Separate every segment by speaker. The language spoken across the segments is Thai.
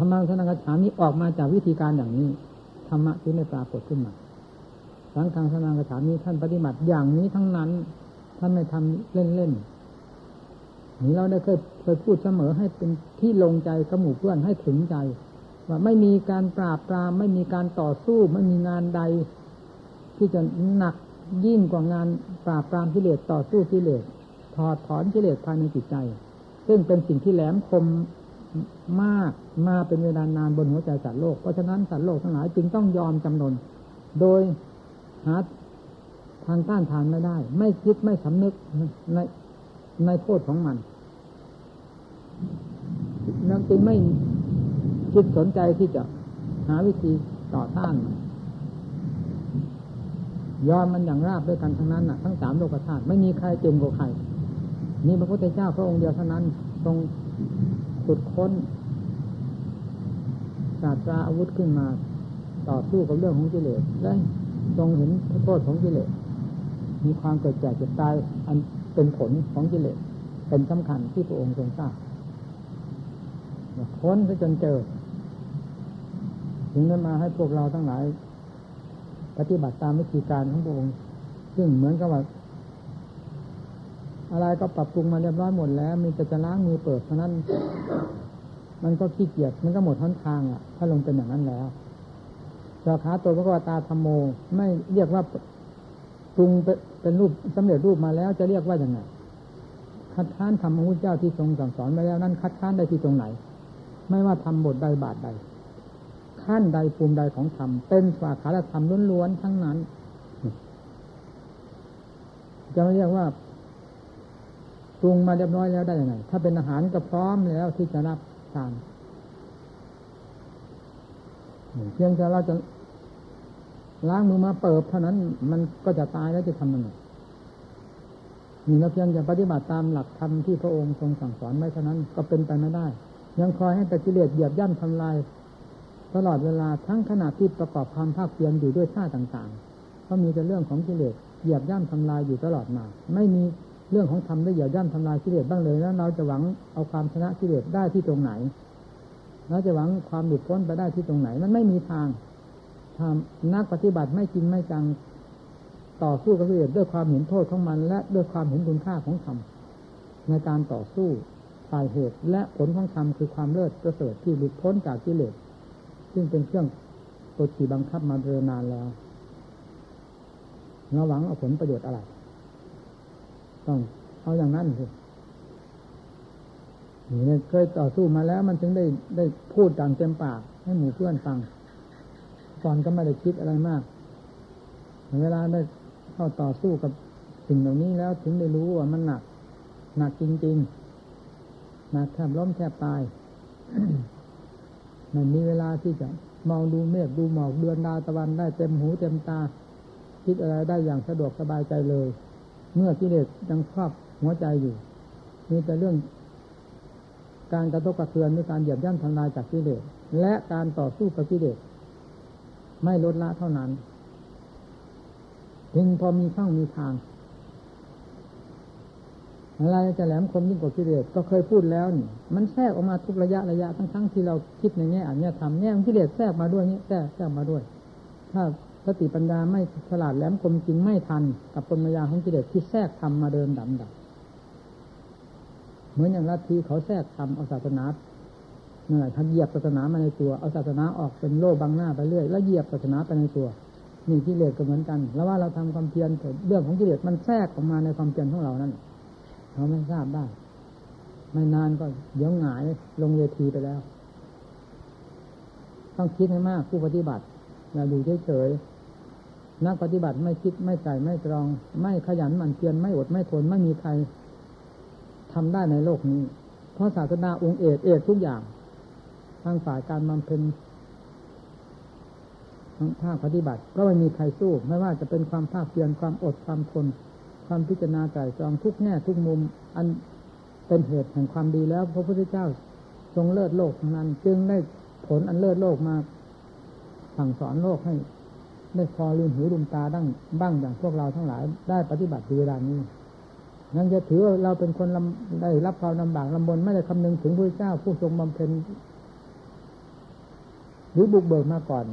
Speaker 1: ธรรมะสนังกระฉานี้ออกมาจากวิธีการอย่างนี้ธรรมะที่ไม่ปรากฏขึ้นมาสังฆังสนังกระฉานี้ท่านปฏิบัติอย่างนี้ทั้งนั้น ท่านไม่ทำเล่นๆนี่เราได้เคยเคยพูดเสมอให้เป็นที่ลงใจกระหมู่เพื่อนให้ถึงใจ ว่าไม่มีการปราบปรามไม่มีการต่อสู้ไม่มีงานใด ที่จะหนักยิ่งกว่างานปราบปรามกิเลสต่อสู้กิเลสถอดถอนกิเลสภายในจิตใจ ซึ่งเป็นสิ่งที่แหลมคม มากมาเป็นเวลานานบนหัวใจสัตว์โลก เพราะฉะนั้นสัตว์โลกทั้งหลายจึงต้องยอมจำนน โดยหาทางต้านทานไม่ได้ ไม่คิดไม่สำนึกในในโทษของมันนั่นจึงไม่คิดสนใจที่จะหาวิธีต่อต้านยอมมันอย่างราบด้วยกันทั้งนั้นน่ะทั้งสามโลกธาตุไม่มีใครเก่งกว่าใครนี่พระพุทธเจ้าพระองค์เดียวเท่านั้นทรง ขุดค้นศาสตราอาวุธขึ้นมา ต่อสู้กับเรื่องของกิเลสและทรงเห็นโทษของกิเลสมีความเกิดแก่เจ็บตายอันเป็นผลของกิเลสเป็นสำคัญที่พระองค์ทรงทราบค้นไปจนเจอ ถึงนั้นมาให้พวกเราทั้งหลาย ปฏิบัติตามวิธีการของพระองค์ ซึ่งเหมือนกับว่า อะไรก็ปรับปรุงมาเรียบร้อยหมดแล้ว มีแต่จะล้างมือเปิดเท่านั้น มันก็ขี้เกียจมันก็หมดทั้งทางอะ ถ้าลงเป็นอย่างนั้นแล้วสาขาตัวพระกวตาธรรมโม ไม่เรียกว่าปรุงเป็นรูปสำเร็จรูปมาแล้วจะเรียกว่าอย่างไงคัดค้านธรรมของพระเจ้าที่ทรงสั่งสอนมาแล้วนั้นคัดค้านได้ที่ตรงไหน ไม่ว่าทำบทใดบาทใดขั้นใดภูมิใดของธรรมเป็นสาขาธรรมล้วนๆทั้งนั้น จะเรียกว่า ปรุงมาเรียบร้อยแล้วได้ยังไง ถ้าเป็นอาหารก็พร้อมแล้วที่จะรับทานเพียงแต่เราจะล้างมือมาเปิบเท่านั้น มันก็จะตายแล้วจะทำยังไงนี่เราเพียงจะปฏิบัติตามหลักธรรมที่พระองค์ทรงสั่งสอนไว้เท่านั้นก็เป็นไปไม่ได้ ยังคอยให้แต่กิเลสเหยียบย่ำทำลาย ตลอดเวลาทั้งขณะที่ประกอบความภาคเพียรอยู่ด้วยท่าต่างๆ ก็มีแต่เรื่องของกิเลสเหยียบย่ำทำลายอยู่ตลอดมา ไม่มี เรื่องของธรรมได้เหยียบย่ำทำลายกิเลสบ้างเลยแล้วเราจะหวังเอาความชนะกิเลสได้ที่ตรงไหนเราจะหวังความหลุดพ้นไปได้ที่ตรงไหน มันไม่มีทางทำนักปฏิบัติไม่จริงไม่จังต่อสู้กับกิเลสด้วยความเห็นโทษของมัน และด้วยความเห็นคุณค่าของธรรมในการต่อสู้ฝ่ายเหตุ และผลของธรรมคือความเลิศประเสริฐที่หลุดพ้นจากกิเลสซึ่งเป็นเครื่องกดขี่บังคับมาเดินนานแล้วเราหวังเอาผลประโยชน์อะไร ต้องเอาอย่างนั้นสินี่เคยต่อสู้มาแล้วมันจึงได้ได้พูดต่างเต็มปาก ให้หมู่เพื่อนฟังก่อนก็ไม่ได้คิดอะไรมาก เวลาได้เข้าต่อสู้กับสิ่งเหล่านี้แล้วถึงได้รู้ว่ามันหนัก หนักจริงๆหนักแทบล้มแทบตายมันมีเวลาที่จะมองดูเมฆดูหมอกเดือนดาวตะวันได้เต็มหูเต็มตา คิดอะไรได้อย่างสะดวกสบายใจเลย เมื่อกิเลสยังครอบหัวใจอยู่ มีแต่เรื่อง การกระทบกระเทือนหรือการเหยียบย่ำทำลายจากกิเลสและการต่อสู้กับกิเลสไม่ลดละเท่านั้นถึงพอมีช่องมีทางอะไรจะแหลมคมยิ่งกว่ากิเลสก็เคยพูดแล้วนี่มันแทรกออกมาทุกระยะระยะทั้งทั้งที่เราคิดในแง่อันนี้ทำแง่ของกิเลสแทรกมาด้วยนี่แทรกแทรกมาด้วย ถ้า สติปัญญาไม่ฉลาดแหลมคมจริงไม่ทัน กับปัญญาของกิเลสที่แทรกทำมาเดินดำดับเหมือนอย่างลัทธิเขาแทรกทำเอาศาสนาเมื่อไหร่เขาเหยียบศาสนามาในตัวเอาศาสนาออกเป็นโลบังหน้าไปเรื่อยแล้วเหยียบศาสนาไปในตัวนี่กิเลสก็เหมือนกัน แล้วว่าเราทำความเพียรเรื่องของกิเลสมันแทรกออกมาในความเพียรของเรานั่นเราไม่ทราบได้ ไม่นานก็เดี๋ยวหงายลงเวทีไปแล้ว ต้องคิดให้มากผู้ปฏิบัติอย่าดูเฉยๆ นักปฏิบัติไม่คิดไม่ใจไม่ตรอง ไม่ขยันหมั่นเพียรไม่อดไม่ทนไม่มีใครทำได้ในโลกนี้ เพราะศาสนาองค์เอกเอกทุกอย่างทางฝ่ายการบำเพ็ญภาคปฏิบัติ ก็ไม่มีใครสู้ ไม่ว่าจะเป็นความภาคเพียรความอดความทน ความพิจารณาใจจองทุกแง่ทุกมุม อันเป็นเหตุแห่งความดีแล้ว พระพุทธเจ้าทรงเลิศโลกนั้น จึงได้ผลอันเลิศโลกมาสั่งสอนโลกให้ ได้พอลืมหูลืมตาดั้งบ้างอย่างพวกเราทั้งหลาย ได้ปฏิบัติเวลานี้นั่นจะถือว่าเราเป็นคนได้รับความลำบากลำบนไม่ได้คำนึงถึงพระเจ้าผู้ทรงบำเพ็ญหรือบุกเบิกมาก่อน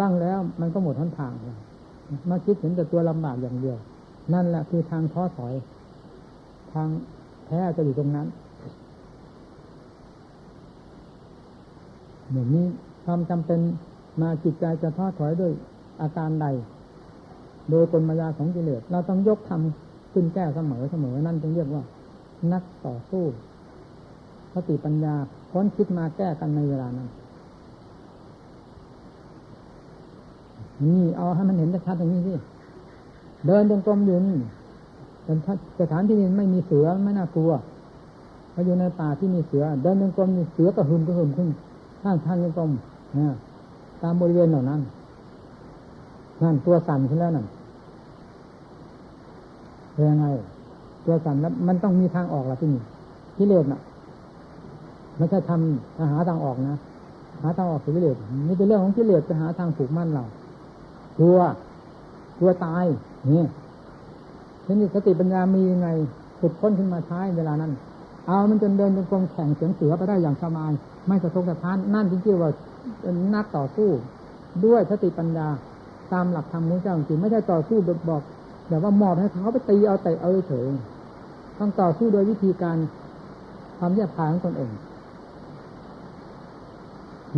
Speaker 1: บ้างแล้วมันก็หมดหนทางมาคิดเห็นแต่ตัวลำบากอย่างเดียว นั่นแหละคือทางท้อถอย ทางแท้จะอยู่ตรงนั้นเหมือนนี้ความจำเป็นมาจิตใจจะท้อถอยด้วย อาการใด โดยกลมายาของกิเลสเราต้องยกทำขึ้นแก้เสมอเสมอนั่นจึงเรียกว่า นักต่อสู้สติปัญญาค้นคิดมาแก้กันในเวลานั้นนี่เอาให้มันเห็นชัดอย่างนี้สิเดินตรงกลมอยู่นี่เป็นสถานที่นี้ไม่มีเสือไม่น่ากลัวเราอยู่ในป่าที่มีเสือ เดินตรงกลมมีเสือก็หึมก็หึมขึ้นข้างทางตรงกลมนะตามบริเวณเหล่านั้น นั่นตัวสั่นขึ้นแล้วนั่นเป็นยังไง ตัวสั่นแล้ว มันต้องมีทางออกละที่นี่กิเลสน่ะไม่ใช่ทำหาทางออกนะหาทางออกสิกิเลสนี่เป็นเรื่องของกิเลสจะหาทางผูกมั่นเรากลัวกลัวตายนี่ทีนี้สติปัญญามียังไงขุดค้นขึ้นมาใช้เวลานั้น เอามันจนเดินจนกลมแข่งเสียงเสือไปได้อย่างสบาย ไม่สะทกสะท้านนั่นจริงๆว่านนักต่อสู้ ด้วยสติปัญญา ตามหลักธรรมของเจ้าจริงไม่ใช่ต่อสู้แบบบอกแบบว่ามอบให้เขาไปตีเอาแต่เอาเฉยต้องต่อสู้โดยวิธีการความแยบคายของตนเอง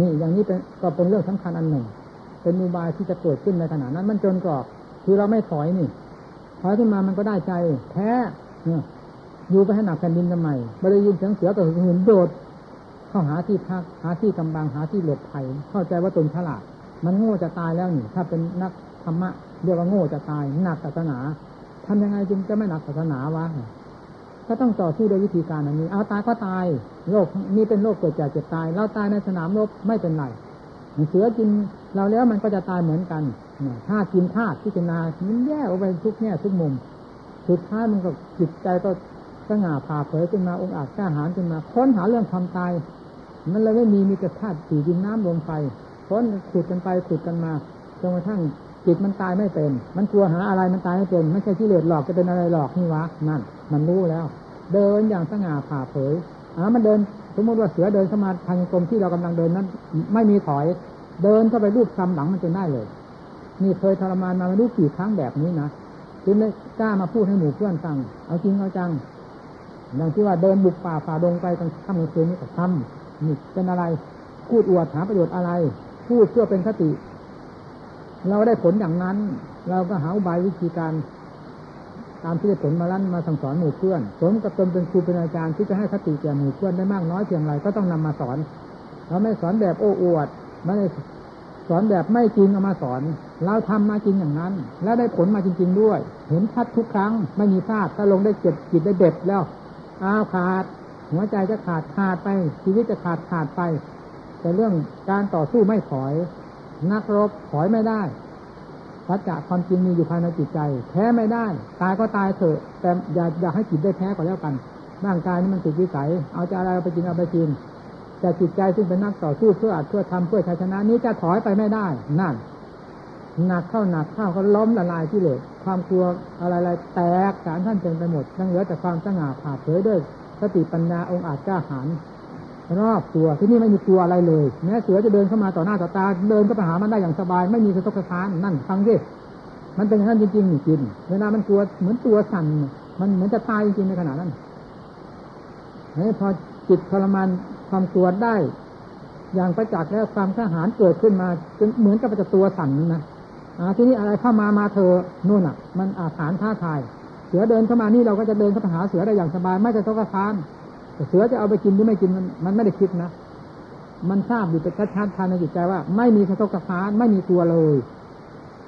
Speaker 1: นี่อย่างนี้เป็นก็เป็นเรื่องสำคัญอันหนึ่ง เป็นมูบายที่จะเกิดขึ้นในขณะนั้น มันจนกรอบคือเราไม่ถอยนี่ถอยขึ้นมามันก็ได้ใจแท้เนี่ยอยู่ไปให้หนักแผ่นดินทำไมไม่ได้ยินเสียงเสือก็เห็นโดดเข้าหาที่พักหาที่กำบังหาที่หลบภัยเข้าใจว่าตนฉลาด มันโง่จะตายแล้วนี่ ถ้าเป็นนักธรรมะเรียกว่าโง่จะตายหนักศาสนาทำยังไงจึงจะไม่หนักศาสนาวะก็ต้องต่อสู้โดยวิธีการอันนี้ เอาตายก็ตายโรคนี้เป็นโรคเกิดจากเจ็บตาย เราตายในสนามรบไม่เป็นไรเสือกินเราแล้วมันก็จะตายเหมือนกันถ้ากินธาตุพิจารณามันแย่ออกไปทุกแง่ทุกมุม สุดท้ายมันก็จิตใจก็สง่าผ่าเผยขึ้นมาองค์อาจกล้าหาญขึ้นมา ค้นหาเรื่องความตาย มันเลยไม่มีมีแต่ธาตุสี่ดินน้ำลมไฟ ค้นขุดกันไปขุดกันมาจนกระทั่งจิตมันตายไม่เป็น มันกลัวหาอะไรมันตายไม่เป็น ไม่ใช่ที่เลอหลอกจะเป็นอะไรหลอกนี่วะนั่น มันรู้แล้ว เดินอย่างสง่าผ่าเผยอ่ามันเดินสมมติว่าเสือเดินเข้ามาทางกรมที่เรากำลังเดินนั้น ไม่มีถอย เดินเข้าไปรูปซ้ำหลังมันจนได้เลย นี่เคยทรมานมาไม่รู้กี่ครั้งแบบนี้นะจึงได้กล้ามาพูดให้หมู่เพื่อนฟังเอาจริงเอาจังอย่างที่ว่าเดินบุกป่าฝ่าดงไปกลางค่ำกลางคืนนี่ก็ทำนี่เป็นอะไรพูดอวดหาประโยชน์อะไร พูดเพื่อเป็นคติ เราได้ผลอย่างนั้น เราก็หาอุบายวิธีการ ตามที่ได้ผลมาลั่นมาสั่งสอนหมู่เพื่อนสมกับตนเป็นครูเป็นอาจารย์ที่จะให้คติแก่หมู่เพื่อนได้มากน้อยเพียงไรก็ต้องนำมาสอน เราไม่สอนแบบโอ้อวดไม่ได้สอนแบบไม่จริงเอามาสอน เราทำมาจริงอย่างนั้น แล้วได้ผลมาจริง ๆด้วย เห็นชัดทุกครั้ง ไม่มีพลาดถ้าลงได้เจ็บจิตได้เด็ดแล้วอ้าวขาด หัวใจจะขาดขาดไป ชีวิตจะขาดขาดไป แต่เรื่องการต่อสู้ไม่ถอย นักรบถอยไม่ได้สัจจะความจริงมีอยู่ภายในจิตใจ แพ้ไม่ได้ ตายก็ตายเถอะ แต่อย่าอย่าให้จิตได้แพ้ก็แล้วกัน ร่างกายนี่มันติดวิสัย เอาจะอะไรไปกินเอาไปกิน แต่จิตใจซึ่งเป็นนักต่อสู้เพื่ออัดเพื่อทำเพื่อชัยชนะนี้จะถอยไปไม่ได้ นั่น หนักเข้าหนักเข้าก็ล้มละลายที่เหลยความกลัวอะไรๆแตกสารท่านเต็มไปหมดยังเหลือแต่ความสง่าผ่าเผยด้วยสติปัญญาองค์อาจกล้าหาญ รอบตัวที่นี่ไม่มีตัวอะไรเลยแม้เสือจะเดินเข้ามาต่อหน้าต่อตา เดินก็ไปหามันได้อย่างสบาย ไม่มีสะทกสะท้านนั่นฟังดิมันเป็นอย่างนั้นจริงๆจริงเวลามันกลัวเหมือนตัวสั่นมันเหมือนจะตายจริงๆในขณะนั้นนี่พอจิตทรมานความกลัวได้ อย่างประจักษ์แล้วความข้าหารเกิดขึ้นมาจนเหมือนกับจะตัวสั่นนะอาที่นี่อะไรเข้ามามาเธอนู่นอะ มันอาถารท้าทาย เสือเดินเข้ามานี่เราก็จะเดินเข้าไปหาเสือได้อย่างสบาย ไม่จะทกสะท้าน เสือจะเอาไปกินหรือไม่กินมันมันไม่ได้คิดนะมันทราบอยู่เป็นชัดๆภายในจิตใจว่า ไม่มีสะทกสะทานไม่มีตัวเลย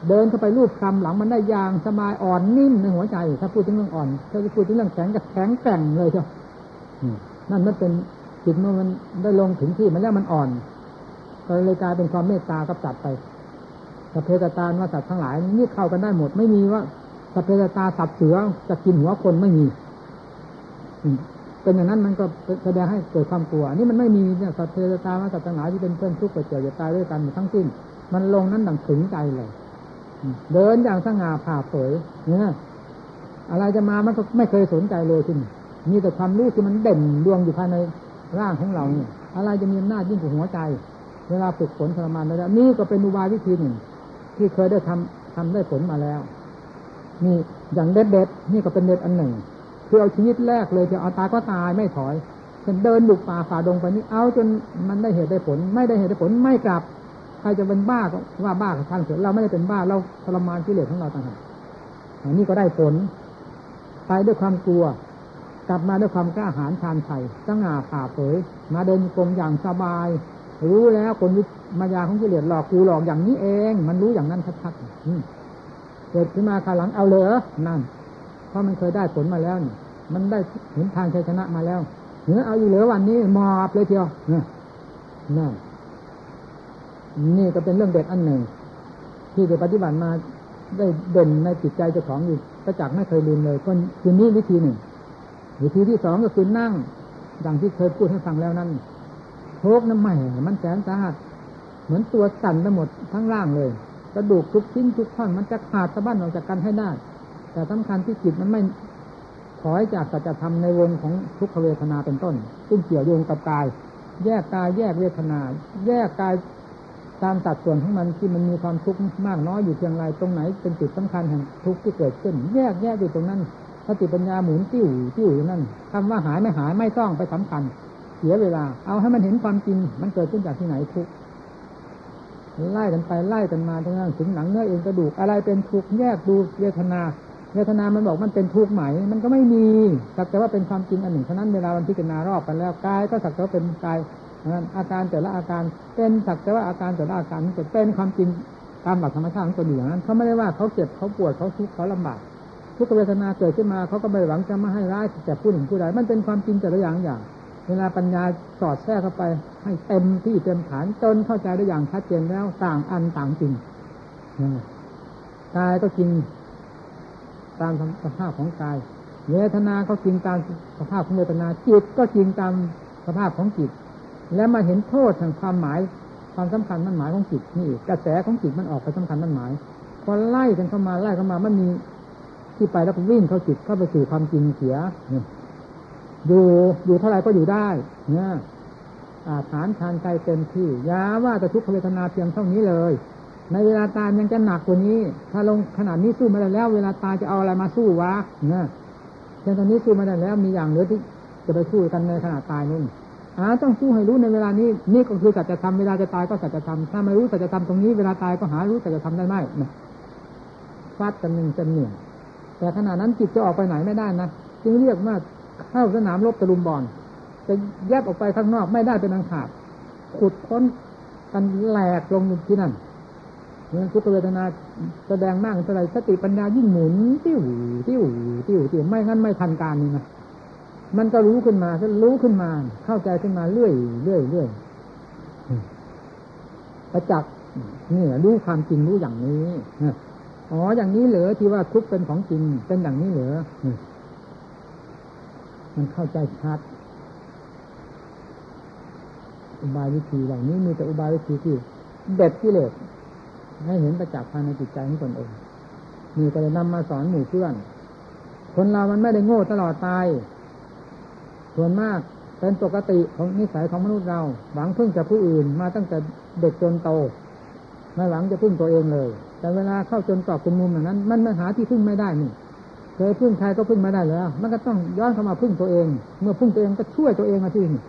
Speaker 1: เดินเข้าไปรูปคำหลังมันได้ยางสบายอ่อนนิ่มในหัวใจ ถ้าพูดถึงเรื่องอ่อน ถ้าพูดถึงเรื่องแข็งก็แข็งแกร่งเลยเจ้านั่นมันเป็นจิตเมื่อมันได้ลงถึงที่มันแล้วมันอ่อนก็เลยกลายเป็นความเมตตากับจัดไปสัพเพ สัตตาว่าสัตว์ทั้งหลายนี่เข้ากันได้หมด ไม่มีว่าสัพเพ สัตตาสัตว์เสือจะกินหัวคนไม่มี เป็นอย่างนั้นมันก็แสดงให้เกิดความกลัวอันนี้มันไม่มีเนี่ยสัพเพ สัตตา ว่าสัตว์ทั้งหลายที่เป็นเพื่อนทุกข์เกิดเจ็บจะตายด้วยกันหมดทั้งสิ้น มันลงนั้นดังถึงใจเลย เดินอย่างสง่าผ่าเผยเนี่ยอะไรจะมามันก็ไม่เคยสนใจเลยที่มีแต่ความรู้ที่มันเด่นดวงอยู่ภายในร่างของเราเนี่ยอะไรจะมีอำนาจยิ่งกว่าหัวใจ เวลาฝึกฝนทรมานแล้วนี่ก็เป็นอุบายวิธีหนึ่ง ที่เคยได้ทำทำได้ผลมาแล้ว นี่อย่างเด็ดเด็ดนี่ก็เป็นเด็ดอันหนึ่ง คือเอาชีวิตแรกเลยจะเอาตายก็ตายไม่ถอยเช่นเดินบุกป่าฝ่าดงไปนี่เอาจนมันได้เหตุได้ผล ไม่ได้เหตุได้ผลไม่กลับ ใครจะเป็นบ้าก็ว่าบ้ากับท่านเถอะเราไม่ได้เป็นบ้าเราทรมานกิเลสของเราต่างหากอันนี้ก็ได้ผล ไปด้วยความกลัว กลับมาด้วยความกล้าหาญชาญชัยสง่าผ่าเผย มาเดินกรมอย่างสบาย รู้แล้วคนวิมายาของกิเลสหลอกกูหลอกอย่างนี้เอง มันรู้อย่างนั้นชัดๆเกิดขึ้นมาคาหลังเอาเลยนั่น เพราะมันเคยได้ผลมาแล้วนี่มันได้เห็นทางชัยชนะมาแล้วเหนือเอาอยู่เหลือวันนี้มอบเลยเทียวนั่นนี่ก็เป็นเรื่องเด็ดอันหนึ่ง ที่ได้ปฏิบัติมาได้เด่นในจิตใจเจ้าของอยู่ประจักษ์ไม่เคยลืมเลยก็คือนี้วิธีหนึ่ง วิธีที่สองก็คือนั่งอย่างที่เคยพูดให้ฟังแล้วนั้นทุกน้ำใหม่มันแสนสาหัสเหมือนตัวสั่นไปหมดทั้งร่างเลยกระดูกทุกชิ้นทุกท่อนมันจะขาดสะบั้นออกจากกันให้ได้ แต่สำคัญที่จิตมันไม่ถอยจากสัจธรรมในวงของทุกขเวทนาเป็นต้น ซึ่งเกี่ยวโยงกับกาย แยกกายแยกเวทนา แยกกายตามสัดส่วนของมันที่มันมีความทุกข์มากน้อยอยู่เพียงไรตรงไหนเป็นจุดสำคัญแห่งทุกข์ที่เกิดขึ้น แยกแยกอยู่ตรงนั้นสติปัญญาหมุนติ้วติ้วอยู่นั่นคำว่าหายไม่หายไม่ต้องไปสำคัญ เสียเวลา เอาให้มันเห็นความจริงมันเกิดขึ้นจากที่ไหนทุกไล่กันไปไล่กันมาทั้งนั้นถึงหนังเนื้อเอ็นกระดูกอะไรเป็นทุกข์แยกดูเวทนา เวทนามันบอกมันเป็นทุกข์ไหม มันก็ไม่มีสักแต่ว่าเป็นความจริงอันหนึ่งฉะนั้นเวลามันพิจารณารอบกันแล้วกายก็สักแต่ว่าเป็นกายอาการแต่ละอาการเป็นสักแต่ว่าอาการแต่ละอาการมันเป็นความจริงตามหลักธรรมชาติของตัวอยู่อย่างนั้นเขาไม่ได้ว่าเขาเจ็บเขาปวดเขาทุกข์เขาลำบากทุกเวทนาเกิดขึ้นมาเขาก็ไม่หวังจะมาให้ร้ายแต่ผู้หนึ่งผู้ใดมันเป็นความจริงแต่ละอย่างอย่าง เวลาปัญญาสอดแทรกเข้าไป ให้เต็มที่เต็มฐานจนเข้าใจได้อย่างชัดเจนแล้วต่างอันต่างจริงกายก็จริง ตามสภาพของกาย เวทนาก็จริงตามสภาพของเวทนาจิตก็จริงตามสภาพของจิต แล้วมาเห็นโทษแห่งความหมายความสำคัญมั่นหมายของจิตนี่กระแสของจิตมันออกไปสำคัญมั่นหมายพอไล่กันเข้ามาไล่เข้ามามันมีที่ไปแล้วก็วิ่งเข้าจิตเข้าไปสู่ความจริงเสียอยู่อยู่เท่าไรก็อยู่ได้เนี่ยอาฐานทานใจเต็มที่ยาว่าจะทุกขเวทนาเพียงเท่านี้เลย ในเวลาตายยังจะหนักกว่านี้ ถ้าลงขนาดนี้สู้ไม่ได้แล้ว เวลาตายจะเอาอะไรมาสู้วะเนี่ยเช่ตอนนี้สู้ไม่ได้แล้ว มีอย่างเหลือที่จะไปสู้กันในขณะตายนู่นอ่าต้องสู้ให้รู้ในเวลานี้ นี่ก็คือสัจธรรมเวลาจะตายก็สัจธรรมถ้าไม่รู้สัจธรรมตรงนี้เวลาตายก็หารู้สัจธรรมได้ไหมนะฟาดกันหนึ่งจะเหนื่อยแต่ขณะนั้นจิตจะออกไปไหนไม่ได้นะจึงเรียกว่าเข้าสนามรบตะลุมบอลจะแยกออกไปข้างนอกไม่ได้เป็นอังขาดขุดค้นกันแหลกลงที่นั่น เมื่อทุกเวทนาแสดงมากเท่าไรสติปัญญายิ่งหมุนติ้วติ้วติ้วติ้วไม่งั้นไม่ทันการนี่นะมันก็รู้ขึ้นมาก็รู้ขึ้นมา เข้าใจขึ้นมาเรื่อยเรื่อยเรื่อยประจักษ์นี่รู้ความจริงรู้อย่างนี้อ๋ออย่างนี้เหรอที่ว่าทุกเป็นของจริงเป็นอย่างนี้เหรอมันเข้าใจชัดอุบายวิธีเหล่านี้มีแต่อุบายวิธีที่เด็ดกิเลส ให้เห็นประจักษ์ภายในจิตใจของตนเองมีก็เลยนำมาสอนหมู่เพื่อน คนเรามันไม่ได้โง่ตลอดตายส่วนมากเป็นปกติของนิสัยของมนุษย์เรา หวังพึ่งจากผู้อื่นมาตั้งแต่เด็กจนโต ไม่หวังจะพึ่งตัวเองเลย แต่เวลาเข้าจนตอบจนมุมอย่างนั้น มันมาหาที่พึ่งไม่ได้นี่เคยพึ่งใครก็พึ่งไม่ได้แล้ว มันก็ต้องย้อนเข้ามาพึ่งตัวเอง เมื่อพึ่งตัวเองก็ช่วยตัวเองมาที่นี่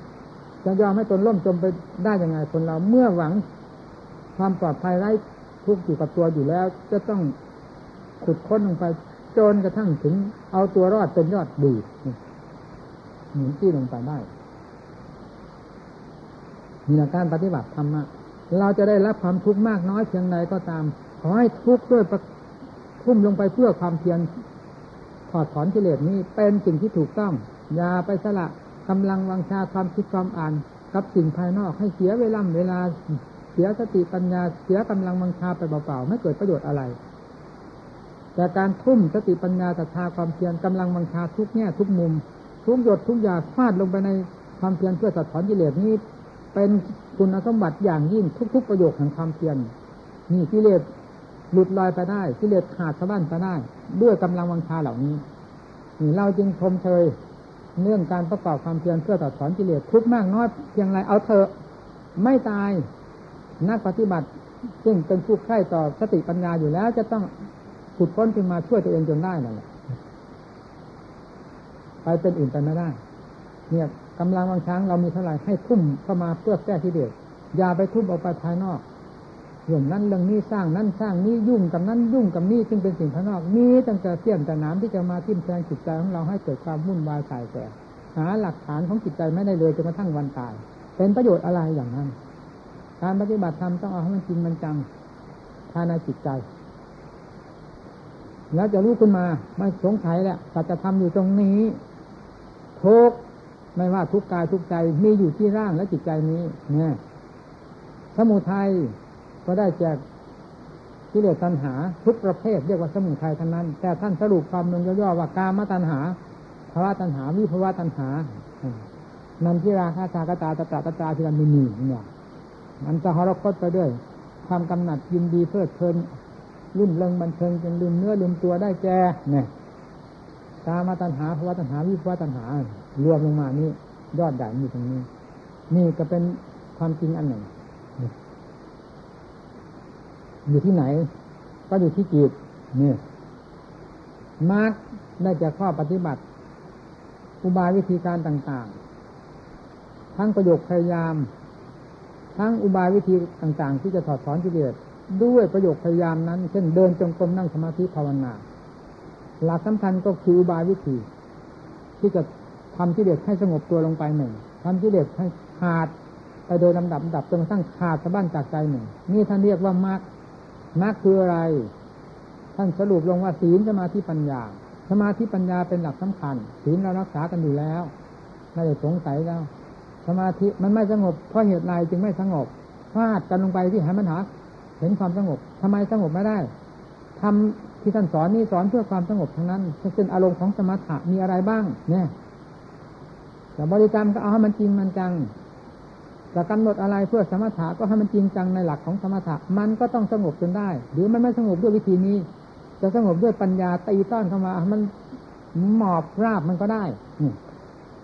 Speaker 1: จะยอมให้ตนล่มจมไปได้ยังไงคนเราเมื่อหวังความปลอดภัยไร้ ทุกข์อยู่กับตัวอยู่แล้ว จะต้องขุดค้นลงไป จนกระทั่งถึง เอาตัวรอดเป็นยอดดีหนุนที่ลงไปได้มีการปฏิบัติธรรมะเราจะได้รับความทุกข์มากน้อยเพียงใดก็ตาม ขอให้ทุกข์ด้วยทุ่มลงไปเพื่อความเพียรถอดถอนกิเลสนี้เป็นสิ่งที่ถูกต้อง อย่าไปสละกำลังวังชาความคิดความอ่าน กับสิ่งภายนอกให้เสียเวลาเวลา เสียสติปัญญาเสียกำลังวังชาไปเปล่าๆไม่เกิดประโยชน์อะไร แต่การทุ่มสติปัญญาศรัทธาความเพียรกำลังวังชาทุกแง่ทุกมุม ทุกหยดทุกอย่างฟาดลงไปในความเพียรเพื่อสัดถอนกิเลสนี้ เป็นคุณสมบัติอย่างยิ่งทุก ๆ ประโยคแห่งความเพียรนี่กิเลสหลุดลอยไปได้กิเลสขาดสะบั้นไปได้ด้วยกำลังวังชาเหล่านี้นี่เราจึงชมเชยเนื่องการประกอบความเพียรเพื่อตัดถอนกิเลสทุกมากน้อยเพียงไรเอาเถอะไม่ตาย นักปฏิบัติซึ่งเป็นผู้ใคร่ต่อสติปัญญาอยู่แล้ว จะต้องขุดค้นขึ้นมาช่วยตัวเองจนได้นั่นแหละไปเป็นอื่นไปไม่ได้ เนี่ยกำลังวังช้างเรามีเท่าไหร่ให้ทุ่มเข้ามาเพื่อแก้ที่เด็ดอย่าไปทุ่มออกไปภายนอกเรื่องนั้นเรื่องนี้สร้างนั้นสร้างนี้ยุ่งกับนั้นยุ่งกับนี้ซึ่งเป็นสิ่งภายนอกนี้ตั้งแต่เสี่ยมแต่น้ำที่จะมาทิ่มแทงจิตใจของเราให้เกิดความวุ่นวายสายแสหาหลักฐานของจิตใจไม่ได้เลยจนกระทั่งวันตาย เป็นประโยชน์อะไรอย่างนั้น การปฏิบัติธรรมต้องเอาให้มันจริงมันจังภายในจิตใจ แล้วจะรู้ขึ้นมาไม่สงสัยแหละสัจธรรมอยู่ตรงนี้ทุกไม่ว่าทุกกายทุกใจมีอยู่ที่ร่างและจิตใจนี้ เนี่ยสมุทัยก็ได้แจกที่เรียกตัณหา ทุกประเภทเรียกว่าสมุทัยทั้งนั้น แต่ท่านสรุปความลงย่อๆว่ากามตัณหาภาวะตัณหาวิภาวะตัณหานันทิราคาชากตาตตาตตาที่เรามีมีเนี่ย มันจะหรคตไปด้วย ความกำหนัดยินดีเพลิดเพลินรุ่นเริงบันเทิงจนลืมเนื้อลืมตัวได้แก่เนี่ยกามาตัณหาภาวะตัณหาวิภาวะตัณหารวมลงมานี่ยอดใหญ่มีตรงนี้ นี่ก็เป็นความจริงอันหนึ่ง อยู่ที่ไหน ก็อยู่ที่จิตนี่มาร์กได้จากข้อปฏิบัติ อุบายวิธีการต่าง ๆ ทั้งประโยคพยายาม ทั้งอุบายวิธีต่างๆ ที่จะถอดถอนกิเลสด้วยประโยคพยายามนั้น เช่นเดินจงกรมนั่งสมาธิภาวนา หลักสำคัญก็คืออุบายวิธี ที่จะทำกิเลสให้สงบตัวลงไปหนึ่งทำกิเลสให้ขาดไปโดยลำดับดับจนกระทั่งขาดสะบั้นจากใจหนึ่งนี่ท่านเรียกว่ามรรคมรรคคืออะไร ท่านสรุปลงว่าศีลสมาธิปัญญา สมาธิปัญญาเป็นหลักสำคัญ ศีลเรารักษากันอยู่แล้วไม่ได้สงสัยแล้ว สมาธิมันไม่สงบเพราะเหตุไรจึงไม่สงบพลาดกันลงไปที่หามันหาเห็นความสงบทำไมสงบไม่ได้ทำที่ท่านสอนนี่สอนเพื่อความสงบทั้งนั้นเป็นอารมณ์ของสมถะมีอะไรบ้าง เนี่ยแต่บริกรรมก็เอาให้มันจริงมันจังจะกำหนดอะไรเพื่อสมถะก็ให้มันจริงจังในหลักของสมถะมันก็ต้องสงบจนได้ หรือมันไม่สงบด้วยวิธีนี้ จะสงบด้วยปัญญาตีต้อนเข้ามา มันหมอบราบมันก็ได้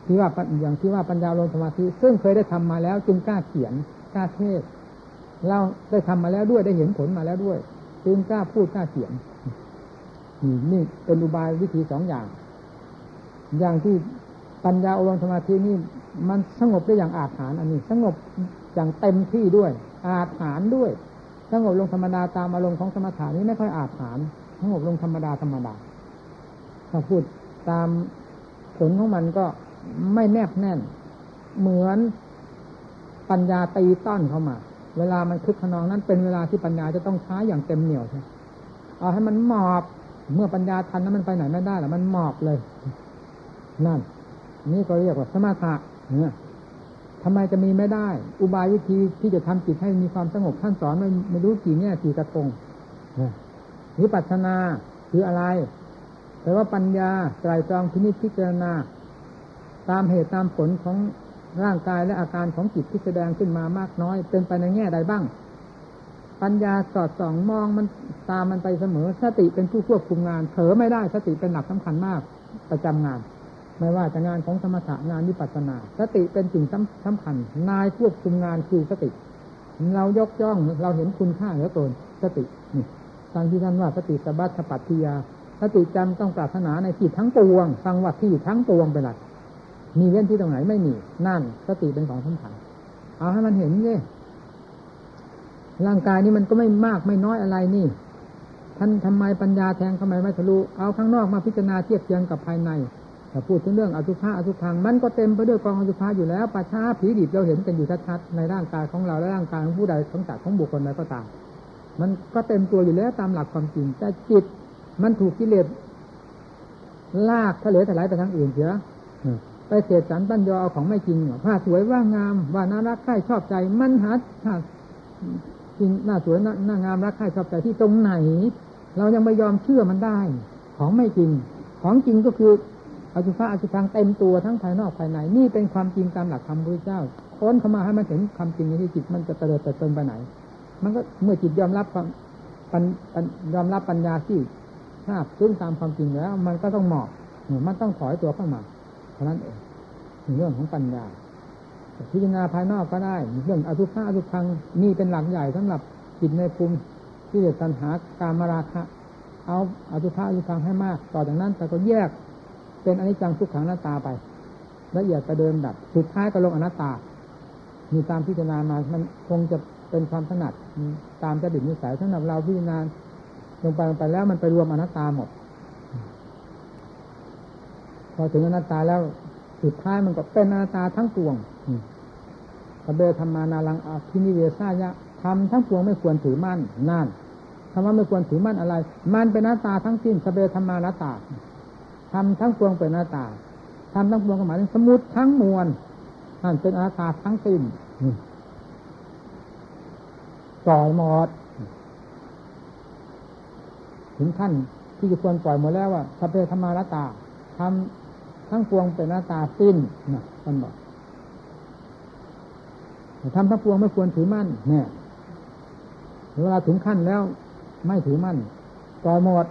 Speaker 1: ที่ว่าอย่างที่ว่าปัญญาลงสมาธิซึ่งเคยได้ทำมาแล้ว จึงกล้าเขียนกล้าเทศเราได้ทำมาแล้วด้วยได้เห็นผลมาแล้วด้วย จึงกล้าพูดกล้าเขียนนี่เป็นอุบายวิธีสองอย่าง อย่างที่ปัญญาอบรมสมาธินี่มันสงบได้อย่างอาถรรพ์อันนี้ สงบอย่างเต็มที่ด้วย อาถรรพ์ด้วย สงบลงธรรมดาตามอารมณ์ของสมถานี้ไม่ค่อยอาถรรพ์สงบลงธรรมดาธรรมดาถ้าพูดตามผลของมันก็ ไม่แนบแน่น เหมือนปัญญาตีต้อนเข้ามา เวลามันคึกขนองนั้นเป็นเวลาที่ปัญญาจะต้องใช้อย่างเต็มเหนี่ยวใช่เอาให้มันหมอบ เมื่อปัญญาทันนั้นมันไปไหนไม่ได้หรอมันหมอบเลย นั่น นี่ก็เรียกว่าสมาธิเนี่ยทำไมจะมีไม่ได้ อุบายวิธีที่จะทำจิตให้มีความสงบท่านสอนไม่ไม่รู้กี่แง่ยกี่กระทงหรือปัจนาคืออะไรแต่ว่าปัญญาไตรตรองพินิจพิจารณา ตามเหตุตามผลของร่างกายและอาการของจิตที่แสดงขึ้นมามากน้อย เป็นไปในแง่ใดบ้าง ปัญญาสอดส่องมองมันตามมันไปเสมอสติเป็นผู้ควบคุมงานเผลอไม่ได้สติเป็นหลักสำคัญมากประจำงาน ไม่ว่าจะงานของสมถะงานวิปัสสนา สติเป็นสิ่งสำคัญ นายควบคุมงานคือสติ เรายกย่องเราเห็นคุณค่าเหลือเกินสตินี่ตามที่ท่านว่าสติสบัติปัตติยาสติจำต้องปรารถนาในที่ทั้งปวงฟังว่าที่ทั้งปวงเป็นหลัก มีเว้นที่ตรงไหนไม่มีนั่นสติเป็นของสำคัญเอาให้มันเห็นเลยร่างกายนี้มันก็ไม่มากไม่น้อยอะไรนี่ ท่านทำไมปัญญาแทงทำไมไม่ทะลุเอาข้างนอกมาพิจารณาเทียบเทียงกับภายในถ้าพูดถึงเรื่องอสุภะอสุพังมันก็เต็มไปด้วยกองอสุภะอยู่แล้วปัจฉาผีดิบเราเห็นกันอยู่ชัดๆในร่างกายของเราและร่างกายของผู้ใดของสัตว์ของบุคคลใดก็ตามมันก็เต็มตัวอยู่แล้วตามหลักความจริง แต่จิตมันถูกกิเลสลากทะเลถลายไปทางอื่นเสีย ไปเสียสันตัญยอเอาของไม่จริงผ้าสวยว่างาม ว่าน่ารักใคร่ชอบใจ มันหาถ้าจริงน่าสวยน่างามรักใคร่ชอบใจที่ตรงไหน เรายังไม่ยอมเชื่อมันได้ ของไม่จริง ของจริงก็คืออสุภะอสุพังเต็มตัวทั้งภายนอกภายใน นี่เป็นความจริงตามหลักธรรมพระเจ้า ค้นเข้ามาให้มันเห็นความจริงในที่จิตมันจะเตลิดเติบโตไปไหน มันก็เมื่อจิตยอมรับปัญยอมรับปัญญาที่ทราบซึ่งตามความจริงแล้ว มันก็ต้องเหมาะมันต้องถอยตัวเข้ามา เพราะนั้นเองเรื่องของปัญญาพิจารณาภายนอกก็ได้ เรื่องอสุภะอสุพังนี่เป็นหลักใหญ่สำหรับจิตในภูมิที่เดือดตัณหาการมาราคะ เอาอสุภะอสุพังให้มาก ต่อจากนั้นแต่ก็แยกเป็นอนิจจังทุกขังหน้าตาไปละเอียดไปเดินดับ สุดท้ายก็ลงอนัตตา มีตามพิจารณามา มันคงจะเป็นความถนัด ตามจะดิบนิสัยสำหรับเราพิจารณาลงไปลงไปแล้วมันไปรวมอนัตตาหมด อถึงอนัตตาแล้วสุดท้ายมันก็เป็นอนัตตาทั้งปวงสเบธรรมานาลังอภินิเวสายะทำทั้งปวงไม่ควรถือมั่นนั่นคำว่าไม่ควรถือมั่นอะไร มันเป็นหน้าตาทั้งสิ้นสเบธรรมานาตาทำทั้งปวงเป็นหน้าตาทำทั้งปวงหมายถึงสมุดทั้งมวลนั่นเป็นอนัตตาทั้งสิ้นปล่อยหมดถึงขั้นที่จะควรปล่อยหมดแล้วว่าสเปธรรมานาตาทำ ทั้งปวงเป็นหน้าตาสิ้นนะท่านบอกทำทั้งปวงไม่ควรถือมั่นเนี่ยเวลาถึงขั้นแล้ว ไม่ถือมั่นปล่อยหมด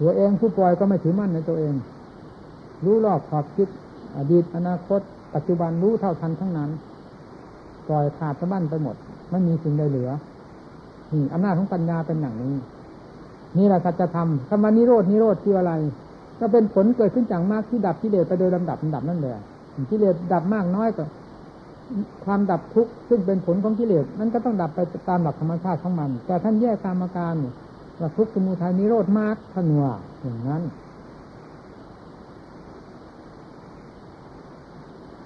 Speaker 1: ตัวเองผู้ปล่อยก็ไม่ถือมั่นในตัวเอง รู้รอบขอบคิด อดีตอนาคต ปัจจุบันรู้เท่าทันทั้งนั้นปล่อยขาดสะบั้นไปหมด ไม่มีสิ่งใดเหลือนี่อำนาจของปัญญาเป็นอย่างนี้ นี่แหละสัจธรรมคำว่านิโรดนิโรธคืออะไร ก็เป็นผลเกิดขึ้นจากมากที่ดับที่เลสไปโดยลำดับลำดับนั่นแหละกิเลสดับมากน้อยก็ความดับทุกข์ซึ่งเป็นผลของกิเลสนั้นก็ต้องดับไปตามหลักธรรมชาติของมัน แต่ท่านแยกตามอาการว่าทุกข์สมุทัยนิโรธมากท่านว่าอย่างนั้น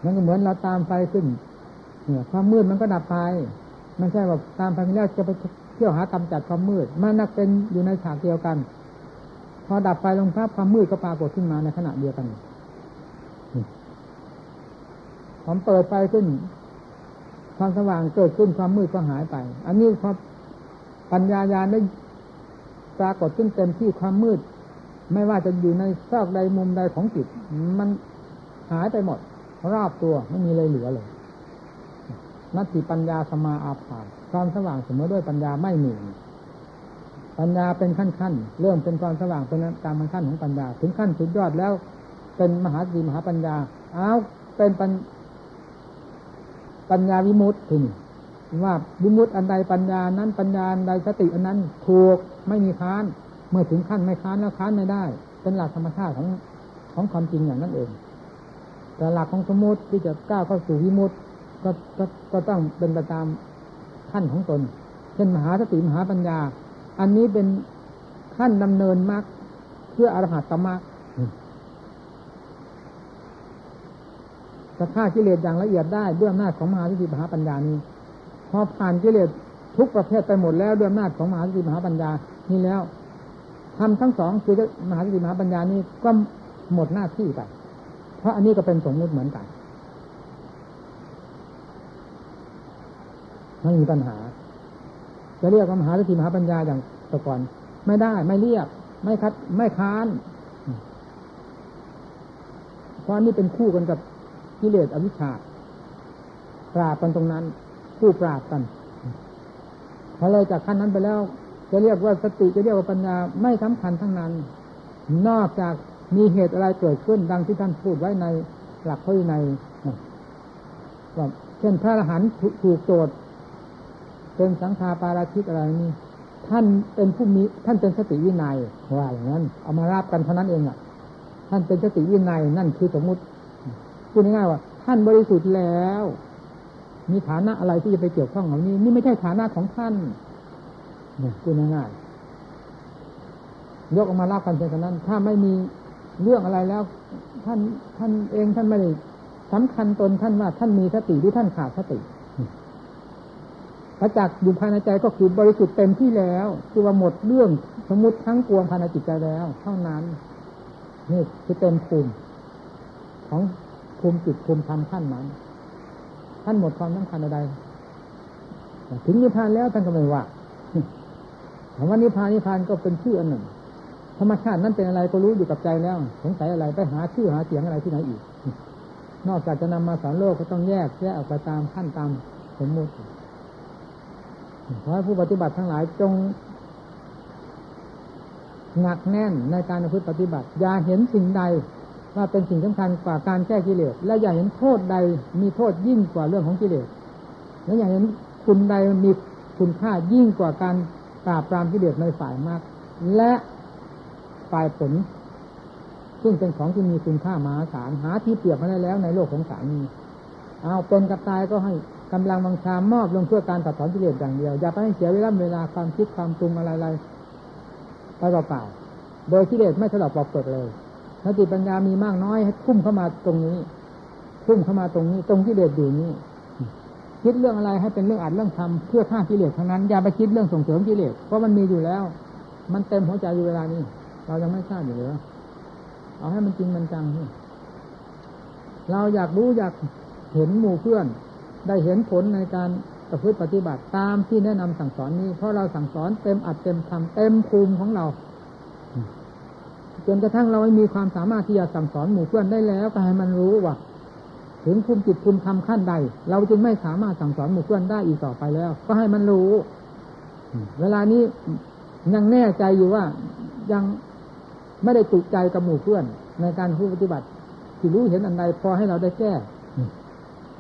Speaker 1: นั่นก็เหมือนเราตามไฟขึ้นเนี่ยความมืดมันก็ดับไปไม่ใช่ว่าตามไฟแล้วจะไปเที่ยวหากำจัดความมืด มันนักเป็นอยู่ในฉากเดียวกัน พอดับไฟลงภาพความมืดก็ปรากฏขึ้นมาในขณะเดียวกันผมเปิดไฟขึ้น ความสว่างเกิดขึ้นความมืดก็หายไป อันนี้พอปัญญาญาณได้ปรากฏขึ้นเต็มที่ความมืด ไม่ว่าจะอยู่ในซอกใดมุมใดของจิต มันหายไปหมด รอบตัวไม่มีเลยเหลือเลยนัตติปัญญาสมาอาภาความสว่างเสมอด้วยปัญญาไม่มี ปัญญาเป็นขั้นขั้นเริ่มเป็นความสว่างเป็นตามขั้นของปัญญา ถึงขั้นสุดยอดแล้ว เป็นมหาสีมหาปัญญาอ้าวเป็นปัญปัญญาวิมุตติว่าวิมุตติอันใดปัญญานั้นปัญญาอันใดสติอันนั้นถูกไม่มีค้าน เมื่อถึงขั้นไม่ค้านแล้วค้านไม่ได้ เป็นหลักธรรมชาติของของความจริงอย่างนั้นเอง แต่หลักของสมมติที่จะก้าวเข้าสู่วิมุตติก็ก็ก็ต้องเป็นไปตามขั้นของตน เช่นมหาสติมหาปัญญา อันนี้เป็นขั้นดำเนินมรรคเพื่ออรหัตตมรรคจะฆ่ากิเลสอย่างละเอียดได้ด้วยอำนาจของมหาสติมหาปัญญานี้พอผ่านกิเลสทุกประเภทไปหมดแล้วด้วยอำนาจของมหาสติมหาปัญญานี้แล้วทำทั้งสองคือมหาสติมหาปัญญานี้ก็หมดหน้าที่ไป เพราะอันนี้ก็เป็นสมมุติเหมือนกันไม่มีปัญหา จะเรียกว่ามหาสติมหาปัญญาอย่างแต่ก่อน ไม่ได้ไม่เรียก ไม่คัดไม่ค้านเพราะนี่เป็นคู่กันกับกิเลสอวิชชาปราบกันตรงนั้นผู้ปราบกันพอเลยจากขั้นนั้นไปแล้ว จะเรียกว่าสติจะเรียกว่าปัญญาไม่สำคัญทั้งนั้น นอกจากมีเหตุอะไรเกิดขึ้นดังที่ท่านพูดไว้ในหลักพระวินัยว่าเช่นพระอรหันต์ถูกโจทย์ เป็นสังฆาปาราชิกอะไรนี่ท่านเป็นผู้มีท่านเป็นสติวินัยว่าอย่างนั้น เอามาราบกันเท่านั้นเองอะ ท่านเป็นสติวินัยนั่นคือสมมุติพูดง่ายๆว่า ท่านบริสุทธิ์แล้ว มีฐานะอะไรที่จะไปเกี่ยวข้องกับนี้ นี่ไม่ใช่ฐานะของท่านเนี่ยพูดง่ายๆยกออกมารับกันเพียงนั้น ถ้าไม่มีเรื่องอะไรแล้ว ท่านท่านเองท่านไม่ได้สำคัญตนท่านว่าท่านมีสติหรือท่านขาดสติ พระจักอยู่ภายในใจก็คือบริสุทธิ์เต็มที่แล้ว คือว่าหมดเรื่องสมมติทั้งปวงภายในจิตใจแล้ว เท่านั้นนี่คือเต็มภูมิของภูมิจิตภูมิธรรมขั้นนั้นท่านหมดความสำคัญใดถึงนิพพานแล้วท่านก็ไม่ว่าคำว่านิพพานนิพพานก็เป็นชื่ออันหนึ่ง ธรรมชาตินั้นเป็นอะไรก็รู้อยู่กับใจแล้ว สงสัยอะไรไปหาชื่อหาเสียงอะไรที่ไหนอีก นอกจากจะนำมาสอนโลกก็ต้องแยกแยกออกไปตามขั้นตามสมมติ ขอให้ผู้ปฏิบัติทั้งหลายจงหนักแน่นในการพฤติปฏิบัติ อย่าเห็นสิ่งใดว่าเป็นสิ่งสำคัญกว่าการแก้กิเลส และอย่าเห็นโทษใดมีโทษยิ่งกว่าเรื่องของกิเลส และอย่าเห็นคุณใดมีคุณค่ายิ่งกว่าการปราบปรามกิเลสในฝ่ายมาก และฝ่ายผล ซึ่งเป็นของที่มีคุณค่ามหาศาลหาที่เปรียบมาได้แล้วในโลกของสารนี้เอาเป็นกับตายก็ให้ กำลังบังชามอบลงเพื่อการตัดถอนกิเลสอย่างเดียว อย่าไปให้เสียเวลาเวลาความคิดความปรุงอะไรๆไปเปล่าๆโดยกิเลสไม่สลับปอกเปิดเลยสติปัญญามีมากน้อยให้ทุ่มเข้ามาตรงนี้ทุ่มเข้ามาตรงนี้ ตรงกิเลสอยู่นี้คิดเรื่องอะไรให้เป็นเรื่องอัดเรื่องทำเพื่อฆ่ากิเลสทั้งนั้นอย่าไปคิดเรื่องส่งเสริมกิเลสเพราะมันมีอยู่แล้ว มันเต็มหัวใจอยู่เวลานี้ เรายังไม่ทราบอยู่เลยเอาให้มันจริงมันจังนี่เราอยากรู้อยากเห็นหมู่เพื่อน ได้เห็นผลในการประพฤติปฏิบัติตามที่แนะนำสั่งสอนนี้ เพราะเราสั่งสอนเต็มอัดเต็มทำเต็มภูมิของเราจนกระทั่งเราไม่มีความสามารถที่จะสั่งสอนหมู่เพื่อนได้แล้วก็ให้มันรู้ว่าถึงภูมิจิตภูมิธรรมขั้นใด เราจึงไม่สามารถสั่งสอนหมู่เพื่อนได้อีกต่อไปแล้ว ก็ให้มันรู้ เวลานี้ยังแน่ใจอยู่ว่ายังไม่ได้จุใจกับหมู่เพื่อน ในการผู้ปฏิบัติที่รู้เห็นอันใดพอให้เราได้แก้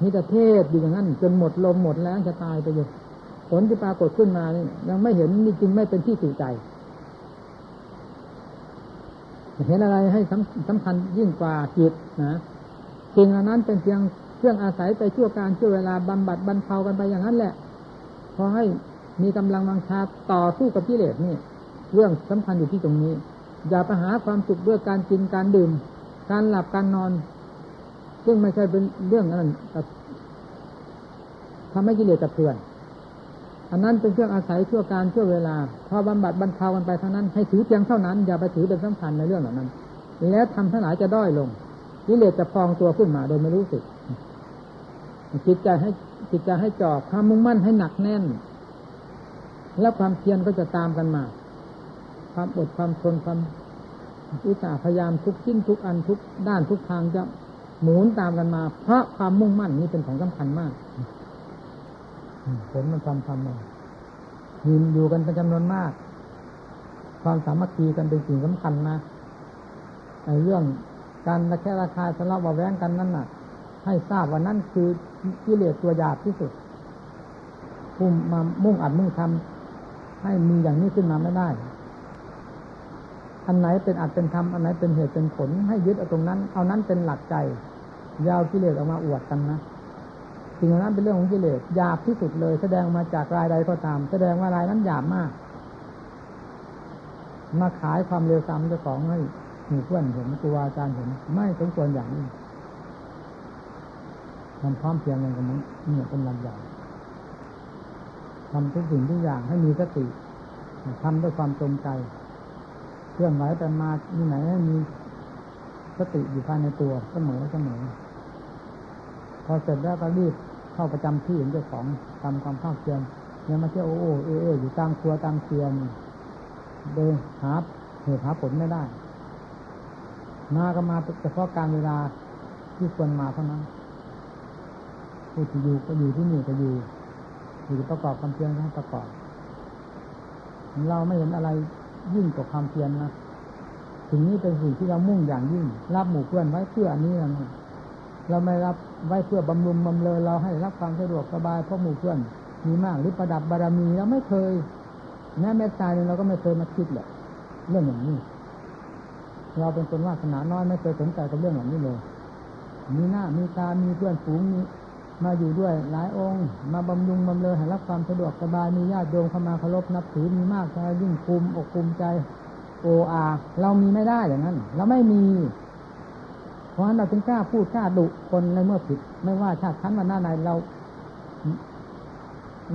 Speaker 1: นี่จะเทศอยู่อย่างนั้น จนหมดลมหมดแรงจะตายไปอยู่ผลที่ปรากฏขึ้นมานี่ยังไม่เห็นนี่จึงไม่เป็นที่สู่ใจ เห็นอะไรให้สำสำคัญยิ่งกว่าจิตนะสิ่งเหล่านั้นเป็นเพียงเครื่องอาศัยไปชั่วการชั่วเวลาบำบัดบรรเทากันไปอย่างนั้นแหละพอให้มีกำลังวังชาต่อสู้กับกิเลสนี่เรื่องสำคัญอยู่ที่ตรงนี้ อย่าไปหาความสุขด้วยการกินการดื่ม การหลับการนอน ซึ่งไม่ใช่เป็นเรื่องนั้นทำให้กิเลสกระเทือน อันนั้นเป็นเครื่องอาศัยชั่วการชั่วเวลา พอบำบัดบรรเทากันไปเท่านั้น ให้ถือเพียงเท่านั้น อย่าไปถือเป็นสำคัญในเรื่องเหล่านั้น แล้วทำทั้งหลายจะด้อยลง กิเลสจะพองตัวขึ้นมาโดยไม่รู้สึก จิตใจให้จิตใจให้จ่อความมุ่งมั่นให้หนักแน่น แล้วความเพียรก็จะตามกันมา ความอดความทนความอุตสาห์พยายามทุกชิ้นทุกอันทุกด้านทุกทางจะ หมุนตามกันมา เพราะความมุ่งมั่นนี่เป็นของสำคัญมากผลมันทำทำมายืนอยู่กันเป็นจำนวนมาก ความสามัคคีกันเป็นสิ่งสำคัญนะในเรื่องการระแคะระคายทะเลาะเบาแวงกันนั่นน่ะ ให้ทราบว่านั่นคือกิเลสตัวหยาบที่สุดพุ่มมามุ่งอัดมุ่งทำให้มีอย่างนี้ขึ้นมาไม่ได้ อันไหนเป็นอัดเป็นธรรมอันไหนเป็นเหตุเป็นผล ให้ยึดเอาตรงนั้น เอานั้นเป็นหลักใจยาวกิเลสออกมาอวดกันนะสิ่งนั้นเป็นเรื่องของกิเลสหยาบที่สุดเลย แสดงมาจากรายใดก็ตาม แสดงว่ารายนั้นหยาบมาก มาขายความเร็วซ้ำเจ้าของให้หมีเพื่อนเห็นครูอาจารย์เห็นไม่สมควรอย่างนี้ทำพร้อมเพียงกันกันนี้นี่เป็นลำใหญ่ทำทุกสิ่งทุกอย่างให้มีสติทำด้วยความจงใจ เคลื่อนไหวแต่มาที่ไหนให้มีสติอยู่ภายในตัวเสมอเสมอ พอเสร็จแล้วก็รีบเข้าประจำที่เห็นเจ้าของทำความภาคเพียรเนี่ยมาเที่ยวโอ้โอเอเออยู่ตามครัวตามเคียนโดยหาเหตุหาผลไม่ได้ มาก็มาเฉพาะการเวลาที่ควรมาเท่านั้นผู้ที่อยู่ก็อยู่ที่นี่ก็อยู่อยู่ประกอบความเพียรให้ประกอบ เราไม่เห็นอะไร ยิ่งกว่าความเพียรนะสิ่งนี้เป็นสิ่งที่เรามุ่งอย่างยิ่ง รับหมู่เพื่อนไว้เพื่ออันนี้นะเราไม่รับไว้เพื่อบำรุงบำเรอเราให้รับความสะดวกสบายเพราะหมู่เพื่อนมีมากหรือประดับบารมีเราไม่เคยแม้แม้ตายเราก็ไม่เคยมาคิดเลยเรื่องอย่างนี้ เราเป็นคนวาสนาน้อยไม่เคยสนใจกับเรื่องเหล่านี้เลย มีหน้ามีตา มีเพื่อนฝูงมี มาอยู่ด้วยหลายองค์ มาบำรุงบำเรอให้รับความสะดวกสบายมีญาติโยมเข้ามาเคารพนับถือมีมากยิ่งคุมอกคุมใจโออาเรามีไม่ได้อย่างนั้น เราไม่มี เพราะฉะนั้นเราจึงกล้าพูดกล้าดุคนในเมื่อผิด ไม่ว่าชาติชั้นวันหน้าไหนเรา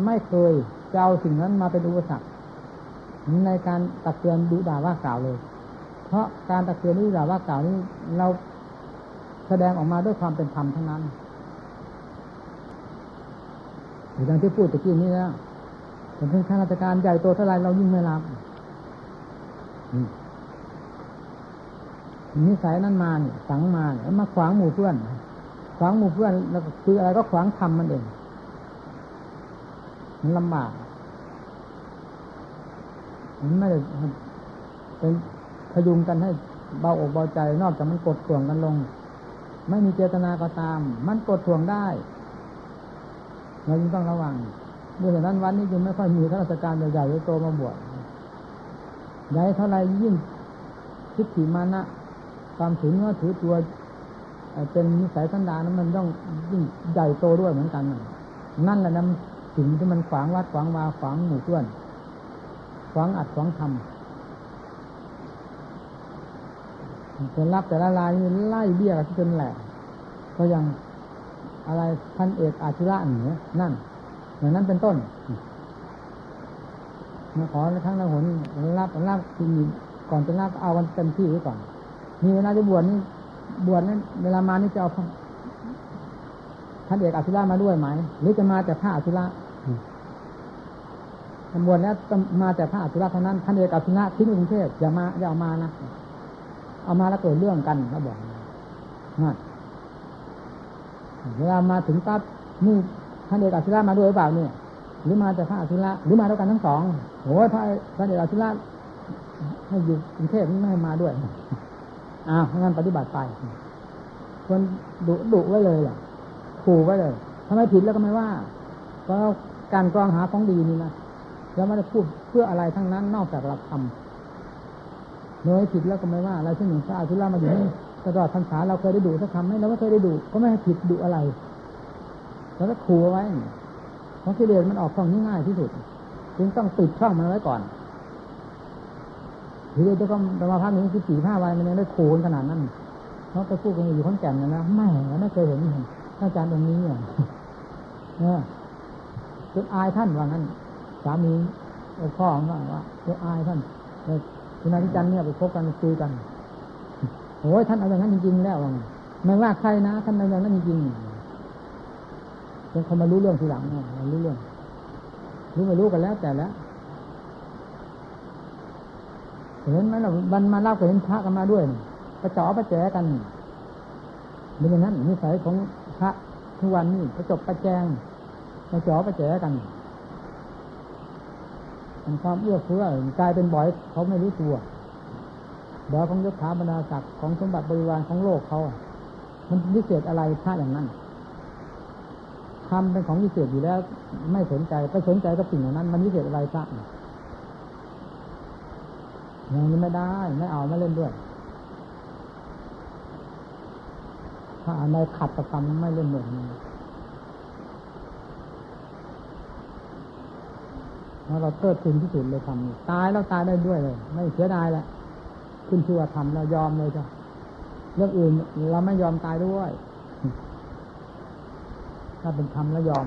Speaker 1: ไม่เคยจะเอาสิ่งนั้นมาเป็นอุปสรรคในการตักเตือนดุด่าว่ากล่าวเลย เพราะการตะเกียนนี้หรือว่ากล่าวนี้เราแสดงออกมาด้วยความเป็นธรรมทั้งนั้น อย่างที่พูดตะกี้นี้แล้วผมเป็นข้าราชการใหญ่โตเท่าไรเรายิ่งไม่รับนิสัยนั้นมาเนี่ยสังมาแล้วมาขวางหมู่เพื่อน ขวางหมู่เพื่อนแล้วคืออะไรก็ขวางทำมันเองมันลำบากมันไม่ได้เป็นพยุงกันให้เบาอกเบาใจ นอกจากมันกดท่วงกันลง ไม่มีเจตนาก็ตาม มันกดท่วงได้ เราจึงต้องระวังด้วยฉะนั้นวันนี้จึงไม่ค่อยมีข้าราชการใหญ่ๆโตมาบวชใหญ่เท่าไรยิ่งคิดถีมานะความถือเนื้อถือตัวเป็นนิสัยสันดานนั้นมันต้องยิ่งใหญ่โตด้วยเหมือนกัน นั่นแหละนะสิ่งที่มันขวางวัดขวางวาขวางหมู่เพื่อน ขวางอัดขวางทำเป็นรับแต่ละลายนี่ไล่เบี้ยกันจนแหลกก็ยัง อะไรพันเอกอาชิระเหนือนั่นอย่างนั้นเป็นต้นมาขอในครั้งละหนรับรับที่มีก่อนจะรับเอากันเต็มที่ไว้ก่อน มีเวลาจะบวชนี่บวชนั้นเวลามานี่จะเอาท่านเอกอาชิระมาด้วยไหมหรือจะมาแต่พระอาชิระตำบวชแล้วมาแต่พระอาชิระเท่านั้นท่านเอกอาชิระที่กรุงเทพอย่ามาอย่าเอามานะเอามาแล้วเกิดเรื่องกันเขาบอกนั่น เวลามาถึงปั๊บนี่ท่านเอกอาชิระมาด้วยหรือเปล่าเนี่ยหรือมาแต่พระอาชิระหรือมาด้วยกันทั้งสองโอ้ยพระพระเอกอาชิระให้อยู่กรุงเทพไม่ให้มาด้วยอ้าวงั้นปฏิบัติไปควรดุดุไว้เลยล่ะขู่ไว้เลยทำไมผิดแล้วก็ไม่ว่า เพราะการกรองหาของดีนี่นะแล้วไม่ได้พูดเพื่ออะไรทั้งนั้นนอกจากหลักธรรมเมื่อผิดแล้วก็ไม่ว่าอะไรเช่นหนึ่งพระอาทิตย์มาอยู่นี่ ตลอดพรรษาเราเคยได้ดูสักคำไหมเราไม่เคยได้ดูก็ไม่ให้ผิดดูอะไรแล้วก็ขู่ไว้เพราะกิเลสมันออกช่องนี้ง่ายที่สุด จึงต้องปิดช่องมันไว้ก่อนทีเดียวจะก็มาพักนี้คือสี่ห้าวันมันยังได้ขู่ขนาดนั้นเขาไปพูดกันอยู่ข้อนแก่นนะนะไม่ไม่เคยเห็นอาจารย์ตรงนี้เนี่ยจนอายท่านว่างั้นสามีพ่อของว่าว่าจนอายท่านคุณนายจันเนี่ยไปพบกันคุยกัน โอ้ยท่านเอาอย่างนั้นจริงๆแล้วไม่ว่าใครนะท่านเอาอย่างนั้นจริงๆจนเขามารู้เรื่องทีหลังเนี่ยรู้เรื่อง รู้ไม่รู้กันแล้วแต่แล้วเห็นไหมเราบันมาเล่าก็เห็นพระกันมาด้วยประจอประแจกันเป็นอย่างนั้นนิสัยของพระทุกวันนี้ประจบประแจงประจอประแจกันมันความเอื้อเฟื้อกลายเป็นบ่อยเขาไม่รู้ตัว เดี๋ยวของยศถาบรรดาศักดิ์ของสมบัติบริวารของโลกเขา มันวิเศษอะไรพระอย่างนั้นทำเป็นของวิเศษอยู่แล้ว ไม่สนใจไปสนใจกับสิ่งเหล่านั้น มันวิเศษอะไรพระอย่างนี้ไม่ได้ ไม่เอาไม่เล่นด้วย ถ้าในขัดประกรรมไม่เล่นด้วยแล้วเราเทิดทุนที่สุดเลยทำตายแล้วตายได้ด้วยเลย ไม่เสียดายแหละ ขึ้นชื่อว่าทำเรายอมเลยจ้ะเรื่องอื่นเราไม่ยอมตายด้วย ถ้าเป็นทำแล้วยอม